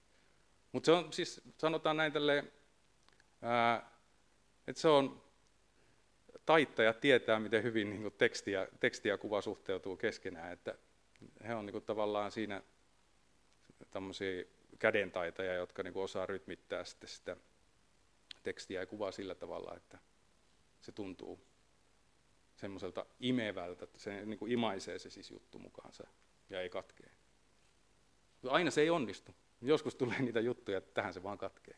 Mutta se on siis, sanotaan näin tälleen, että se on taittajat tietää, miten hyvin niin teksti, ja, teksti ja kuva suhteutuu keskenään, että he on niin kuin tavallaan siinä tämmöisiä kädentaitajia, jotka niin kuin osaa rytmittää sitten sitä tekstiä ja kuvaa sillä tavalla, että se tuntuu semmoiselta imevältä, että se niin kuin imaisee se siis juttu mukaansa ja ei katkee. Aina se ei onnistu. Joskus tulee niitä juttuja, että tähän se vaan katkee.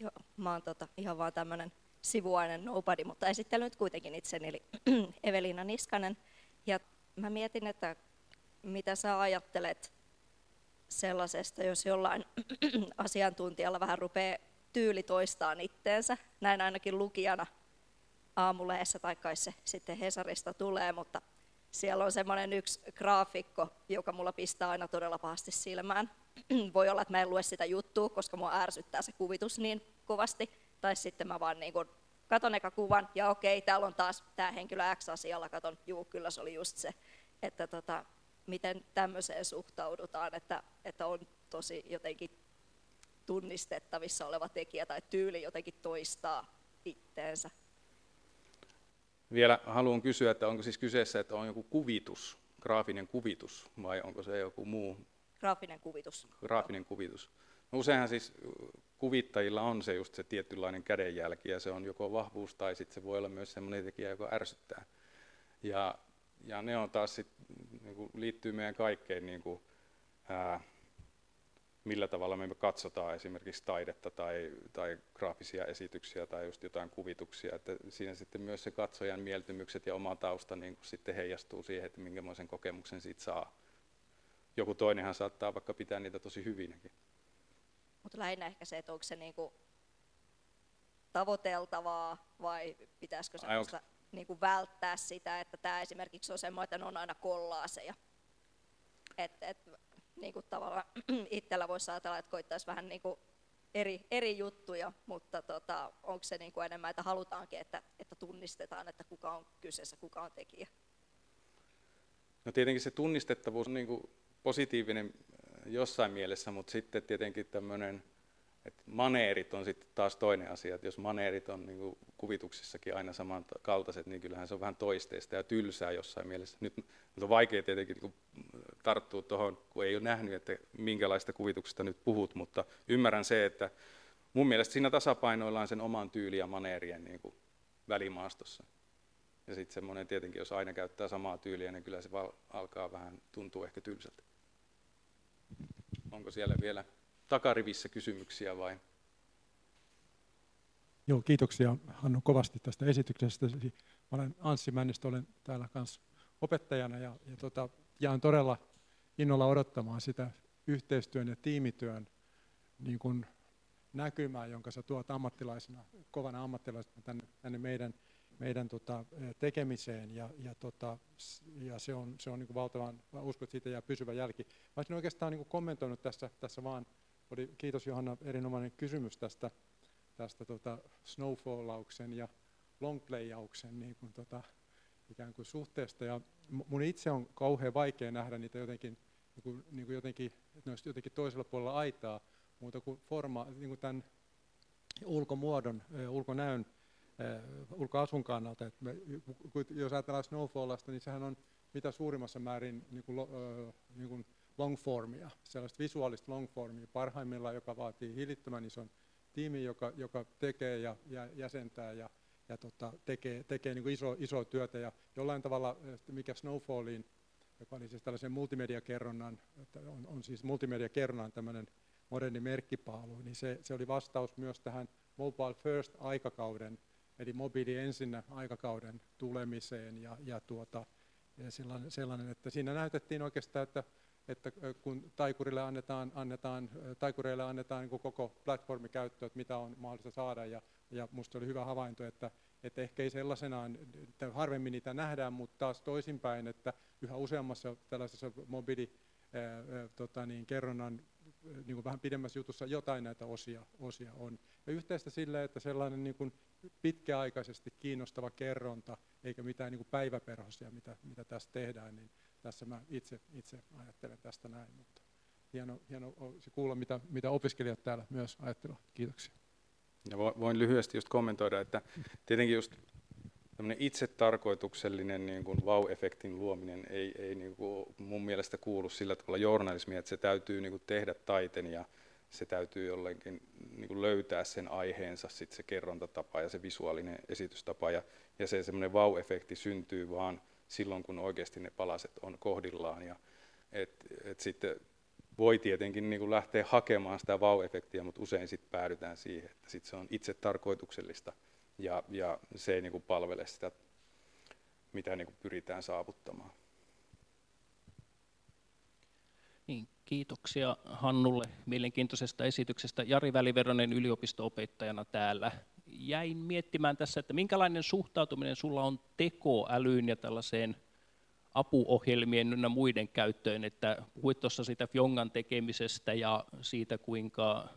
Joo, mä oon tota, ihan vaan tämmöinen sivuainen nobody, mutta esittelen nyt kuitenkin itseni, eli Evelina Niskanen. Ja mä mietin, että mitä sä ajattelet sellaisesta, jos jollain asiantuntijalla vähän rupeaa tyyli toistaan itteensä. Näin ainakin lukijana aamulehdessä tai kai se sitten Hesarista tulee, mutta siellä on semmoinen yksi graafikko, joka mulla pistää aina todella pahasti silmään. Voi olla, että mä en lue sitä juttua, koska mua ärsyttää se kuvitus niin kovasti. Tai sitten mä vaan niin katon eka kuvan ja okei, täällä on taas tämä henkilö X-asialla, katon, juu, kyllä se oli just se. Että tota, miten tämmöiseen suhtaudutaan, että, että on tosi jotenkin tunnistettavissa oleva tekijä tai tyyli jotenkin toistaa itteensä. Vielä haluan kysyä, että onko siis kyseessä, että on joku kuvitus, graafinen kuvitus, vai onko se joku muu? Graafinen kuvitus. Graafinen kuvitus. No useinhan siis kuvittajilla on se just se tietynlainen kädenjälki, ja se on joko vahvuus tai sitten se voi olla myös sellainen tekijä, joka ärsyttää. Ja, ja ne on taas sit, niin kuin liittyy meidän kaikkeen niin kuin, ää, millä tavalla me katsotaan esimerkiksi taidetta tai, tai graafisia esityksiä tai just jotain kuvituksia, että siinä sitten myös se katsojan mieltymykset ja oma tausta niin kuin sitten heijastuu siihen, että minkälaisen kokemuksen siitä saa. Joku toinenhan saattaa vaikka pitää niitä tosi hyvinäkin. Mutta lähinnä ehkä se, että onko se niinku tavoiteltavaa vai pitäisikö se niinku välttää sitä, että tämä esimerkiksi on semmoinen, että ne on aina kollaaseja. Että et, niin kuin tavallaan itsellä voisi ajatella, että koittaisi vähän niin kuin eri, eri juttuja, mutta tota, onko se niin kuin enemmän, että halutaankin, että, että tunnistetaan, että kuka on kyseessä, kuka on tekijä? No tietenkin se tunnistettavuus on niin kuin positiivinen äh, jossain mielessä, mutta sitten tietenkin tämmöinen et maneerit on sitten taas toinen asia, että jos maneerit on niin kuvituksissakin aina samankaltaiset, niin kyllähän se on vähän toisteista ja tylsää jossain mielessä. Nyt, nyt on vaikea tietenkin niin tarttua tuohon, kun ei ole nähnyt, että minkälaista kuvituksesta nyt puhut, mutta ymmärrän se, että mun mielestä siinä tasapainoillaan sen oman tyyli ja maneerien niin välimaastossa. Ja sitten semmoinen tietenkin, jos aina käyttää samaa tyyliä, niin kyllä se alkaa vähän tuntua ehkä tylsältä. Onko siellä vielä takarivissä kysymyksiä vai? Joo, kiitoksia Hannu kovasti tästä esityksestä. Mä olen Anssi Männistö, olen täällä kanssa opettajana ja, ja tota, jään todella innolla odottamaan sitä yhteistyön ja tiimityön niin kuin näkymää, jonka sä tuot ammattilaisena, kovana ammattilaisena tänne, tänne meidän, meidän tota, tekemiseen ja, ja, tota, ja se on, se on niin kuin valtavan, uskon, että siitä jää pysyvä jälki. Mä olisin oikeastaan niin kuin kommentoinut tässä, tässä vaan oli, kiitos Johanna, erinomainen kysymys tästä, tästä tota snowfallauksen ja longplayauksen niin kuin tota, ikään kuin suhteesta. Ja mun itse on kauhean vaikea nähdä niitä jotenkin, niin kuin, niin kuin jotenkin, että ne olisi jotenkin toisella puolella aitaa, muuta kuin forma, niin kuin tämän ulkomuodon, ulkonäön, ulkoasun kannalta. Että me, jos ajatellaan snowfallasta, niin sehän on mitä suurimmassa määrin niin kuin, niin kuin longformia, sellaista visuaalista longformia parhaimmillaan, joka vaatii hillittömän ison tiimin, joka, joka tekee ja, ja jäsentää ja, ja tota, tekee, tekee niin iso, iso työtä. Ja jollain tavalla, mikä Snowfalliin, joka oli siis tällaisen multimediakerronnan, on, on siis multimediakerronnan tämmöinen moderni merkkipaalu, niin se, se oli vastaus myös tähän mobile first aikakauden, eli mobiili ensinnä aikakauden tulemiseen ja, ja, tuota, ja sellainen, sellainen, että siinä näytettiin oikeastaan, että että kun taikurille annetaan, annetaan, taikureille annetaan niin koko platformi käyttöön, että mitä on mahdollista saada. Ja, ja minusta oli hyvä havainto, että, että ehkä ei sellaisenaan, että harvemmin niitä nähdään, mutta taas toisinpäin, että yhä useammassa tällaisessa mobiili tota niin, kerronnan niin kuin vähän pidemmässä jutussa jotain näitä osia, osia on. Ja yhteistä sille, että sellainen niin kuin pitkäaikaisesti kiinnostava kerronta, eikä mitään niin kuin päiväperhosia, mitä, mitä tässä tehdään, niin tässä mä itse, itse ajattelen tästä näin, mutta hieno, hieno kuulla, mitä, mitä opiskelijat täällä myös ajattelevat. Kiitoksia. Ja voin lyhyesti just kommentoida, että tietenkin just tämmöinen itsetarkoituksellinen niin kuin wow-efektin luominen ei, ei niin kuin mun mielestä kuulu sillä tavalla journalismiin, että se täytyy niin kuin tehdä taiten ja se täytyy jollekin niin kuin löytää sen aiheensa, sit se kerrontatapa ja se visuaalinen esitystapa ja, ja se semmoinen wow-efekti syntyy vaan silloin, kun oikeasti ne palaset on kohdillaan ja et, et sitten voi tietenkin niin kuin lähteä hakemaan sitä wow-efektiä, mutta usein sitten päädytään siihen, että sit se on itse tarkoituksellista ja, ja se ei niin kuin palvele sitä, mitä niin kuin pyritään saavuttamaan. Niin, kiitoksia Hannulle mielenkiintoisesta esityksestä. Jari Väliveronen yliopisto-opettajana täällä. Jäin miettimään tässä, että minkälainen suhtautuminen sulla on tekoälyyn ja tällaiseen apuohjelmien ynnä muiden käyttöön, että puhuit tuossa siitä Fjongan tekemisestä ja siitä, kuinka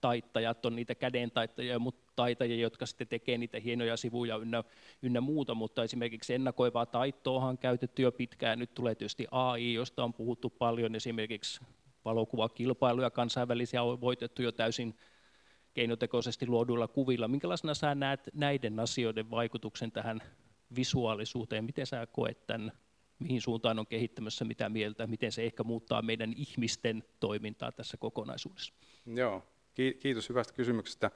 taittajat on niitä kädentaittajia, mutta taitajia, jotka sitten tekee niitä hienoja sivuja ynnä, ynnä muuta, mutta esimerkiksi ennakoivaa taittoa on käytetty jo pitkään, nyt tulee tietysti AI, josta on puhuttu paljon, esimerkiksi valokuvakilpailuja kansainvälisiä on voitettu jo täysin keinotekoisesti luoduilla kuvilla. Minkälaisena sä näet näiden asioiden vaikutuksen tähän visuaalisuuteen? Miten sä koet tämän mihin suuntaan on kehittämässä, mitä mieltä, miten se ehkä muuttaa meidän ihmisten toimintaa tässä kokonaisuudessa? Joo, kiitos hyvästä kysymyksestä.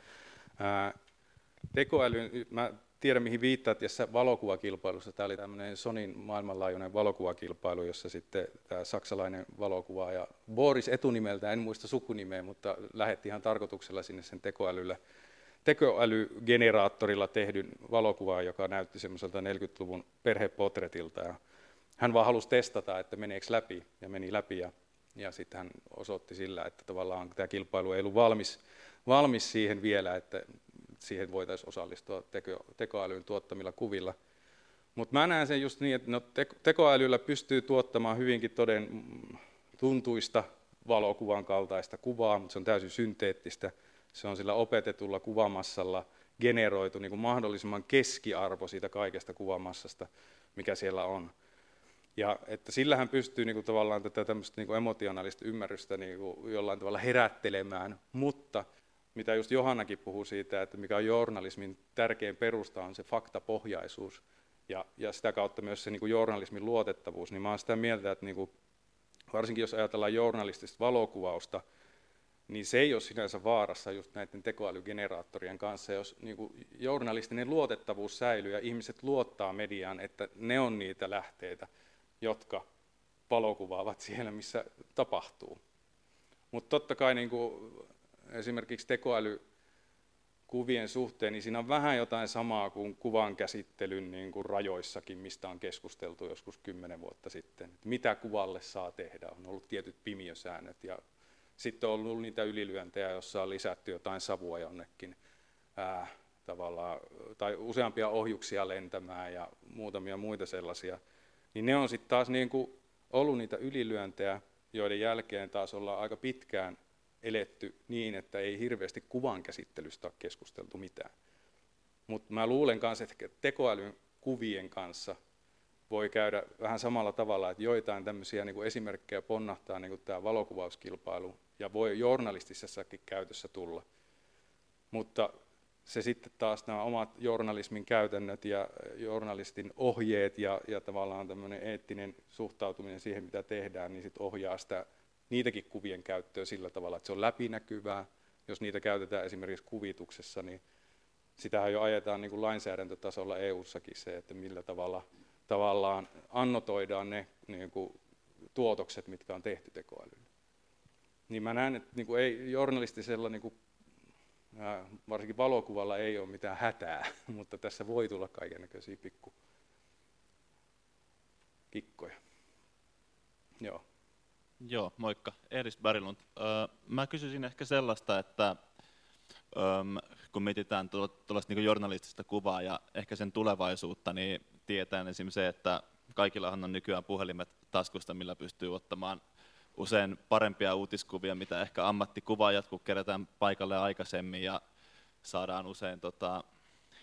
tekoäly, mä tiedän mihin viittaat, tässä valokuvakilpailussa, tämä oli tämmöinen Sonin maailmanlaajuinen valokuvakilpailu, jossa sitten tämä saksalainen valokuvaaja Boris etunimeltä, en muista sukunimeä, mutta lähetti ihan tarkoituksella sinne sen tekoälyllä, tekoälygeneraattorilla tehdyn valokuvaa, joka näytti semmoiselta 40-luvun perhepotretilta. Ja hän vaan halusi testata, että meneekö läpi, ja meni läpi, ja, ja sitten hän osoitti sillä, että tavallaan tämä kilpailu ei ollut valmis, valmis siihen vielä, että siihen voitaisiin osallistua teko, tekoälyn tuottamilla kuvilla. Mutta mä näen sen just niin, että no, tekoälyllä pystyy tuottamaan hyvinkin toden tuntuista valokuvan kaltaista kuvaa, mutta se on täysin synteettistä. Se on sillä opetetulla kuvamassalla generoitu niin kuin mahdollisimman keskiarvo siitä kaikesta kuvamassasta, mikä siellä on. Ja että sillähän pystyy niin kuin, tavallaan tätä tämmöistä niin kuin emotionaalista ymmärrystä niin kuin, jollain tavalla herättelemään, mutta mitä just Johannakin puhuu siitä, että mikä on journalismin tärkein perusta on se faktapohjaisuus. Ja, ja sitä kautta myös se niin kuin journalismin luotettavuus, niin mä olen sitä mieltä, että niin kuin, varsinkin jos ajatellaan journalistista valokuvausta, niin se ei ole sinänsä vaarassa just näiden tekoälygeneraattorien kanssa, jos niin kuin journalistinen luotettavuus säilyy ja ihmiset luottaa mediaan, että ne on niitä lähteitä, jotka valokuvaavat siellä, missä tapahtuu. Mutta totta kai niin kuin esimerkiksi tekoälykuvien suhteen, niin siinä on vähän jotain samaa kuin kuvan käsittelyn niin kuin rajoissakin, mistä on keskusteltu joskus kymmenen vuotta sitten. Että mitä kuvalle saa tehdä, on ollut tietyt pimiösäännöt ja sitten on ollut niitä ylilyöntejä, joissa on lisätty jotain savua jonnekin ää, tavallaan, tai useampia ohjuksia lentämään ja muutamia muita sellaisia niin ne on sitten taas niin kuin ollut niitä ylilyöntejä, joiden jälkeen taas ollaan aika pitkään eletty niin, että ei hirveästi kuvan käsittelystä ole keskusteltu mitään. Mutta mä luulen kanssa, että tekoälyn kuvien kanssa voi käydä vähän samalla tavalla, että joitain tämmöisiä niin esimerkkejä ponnahtaa niin tämä valokuvauskilpailu ja voi journalistisessakin käytössä tulla. Mutta se sitten taas nämä omat journalismin käytännöt ja journalistin ohjeet ja, ja tavallaan tämmöinen eettinen suhtautuminen siihen, mitä tehdään, niin sitten ohjaa sitä niitäkin kuvien käyttöä sillä tavalla, että se on läpinäkyvää. Jos niitä käytetään esimerkiksi kuvituksessa, niin sitähän jo ajetaan niin kuin lainsäädäntötasolla EU-sakin se, että millä tavalla tavallaan annotoidaan ne niin kuin, tuotokset, mitkä on tehty tekoälyllä. Niin mä näen, että niin kuin ei journalistisella niin kuin varsinkin valokuvalla ei ole mitään hätää, mutta tässä voi tulla näköisiä pikku kikkoja. Joo. Joo, moikka. Eris Berglund. Mä kysyisin ehkä sellaista, että kun mietitään tuollaista niin journalistista kuvaa ja ehkä sen tulevaisuutta, niin tietää esimerkiksi se, että kaikillahan on nykyään puhelimet taskusta, millä pystyy ottamaan usein parempia uutiskuvia, mitä ehkä ammattikuvaajat, kun kerätään paikalle aikaisemmin ja saadaan usein tota,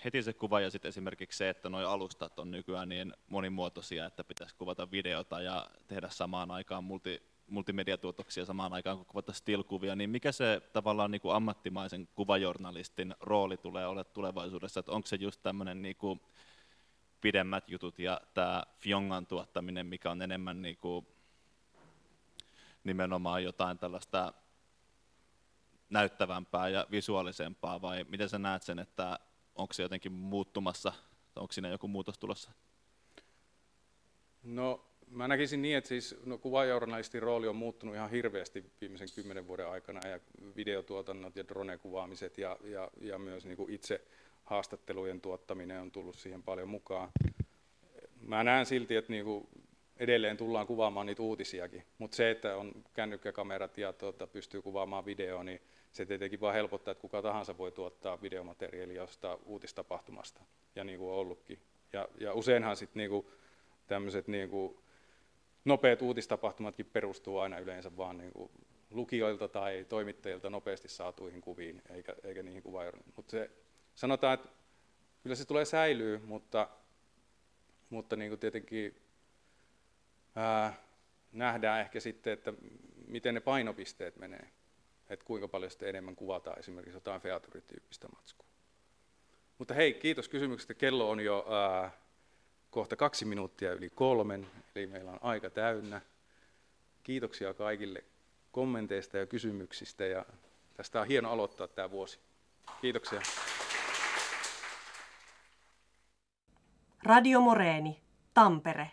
heti se kuva ja sitten esimerkiksi se, että nuo alustat on nykyään niin monimuotoisia, että pitäisi kuvata videota ja tehdä samaan aikaan multi, multimediatuotoksia samaan aikaan kuin kuvataan still-kuvia, niin mikä se tavallaan niin kuin ammattimaisen kuvajournalistin rooli tulee olla tulevaisuudessa, että onko se just tämmöinen niin kuin pidemmät jutut ja tämä Fiongan tuottaminen, mikä on enemmän niin kuin nimenomaan jotain tällaista näyttävämpää ja visuaalisempaa, vai miten sä näet sen, että onko se jotenkin muuttumassa, onko siinä joku muutos tulossa? No mä näkisin niin, että siis no, kuvajournalistin rooli on muuttunut ihan hirveästi viimeisen kymmenen vuoden aikana ja videotuotannot ja drone-kuvaamiset ja, ja, ja myös niin kuin itse haastattelujen tuottaminen on tullut siihen paljon mukaan. Mä näen silti, että niin kuin edelleen tullaan kuvaamaan niitä uutisiakin, mutta se, että on kännykkäkamerat ja tuota, pystyy kuvaamaan videoa, niin se tietenkin vaan helpottaa, että kuka tahansa voi tuottaa videomateriaalia jostain uutistapahtumasta, ja niin kuin on ollutkin. Ja, ja useinhan sitten niin tämmöiset niin nopeat uutistapahtumatkin perustuu aina yleensä vaan niin kuin lukijoilta tai toimittajilta nopeasti saatuihin kuviin, eikä, eikä niihin kuvaajorniin. Mutta se, sanotaan, että kyllä se tulee säilyy, mutta, mutta niin kuin tietenkin ää, nähdään ehkä sitten, että miten ne painopisteet menee. Että kuinka paljon sitten enemmän kuvataan esimerkiksi jotain featurityyppistä matskua. Mutta hei, kiitos kysymyksestä. Kello on jo ää, kohta kaksi minuuttia yli kolmen, eli meillä on aika täynnä. Kiitoksia kaikille kommenteista ja kysymyksistä ja tästä on hieno aloittaa tämä vuosi. Kiitoksia. Radio Moreeni, Tampere.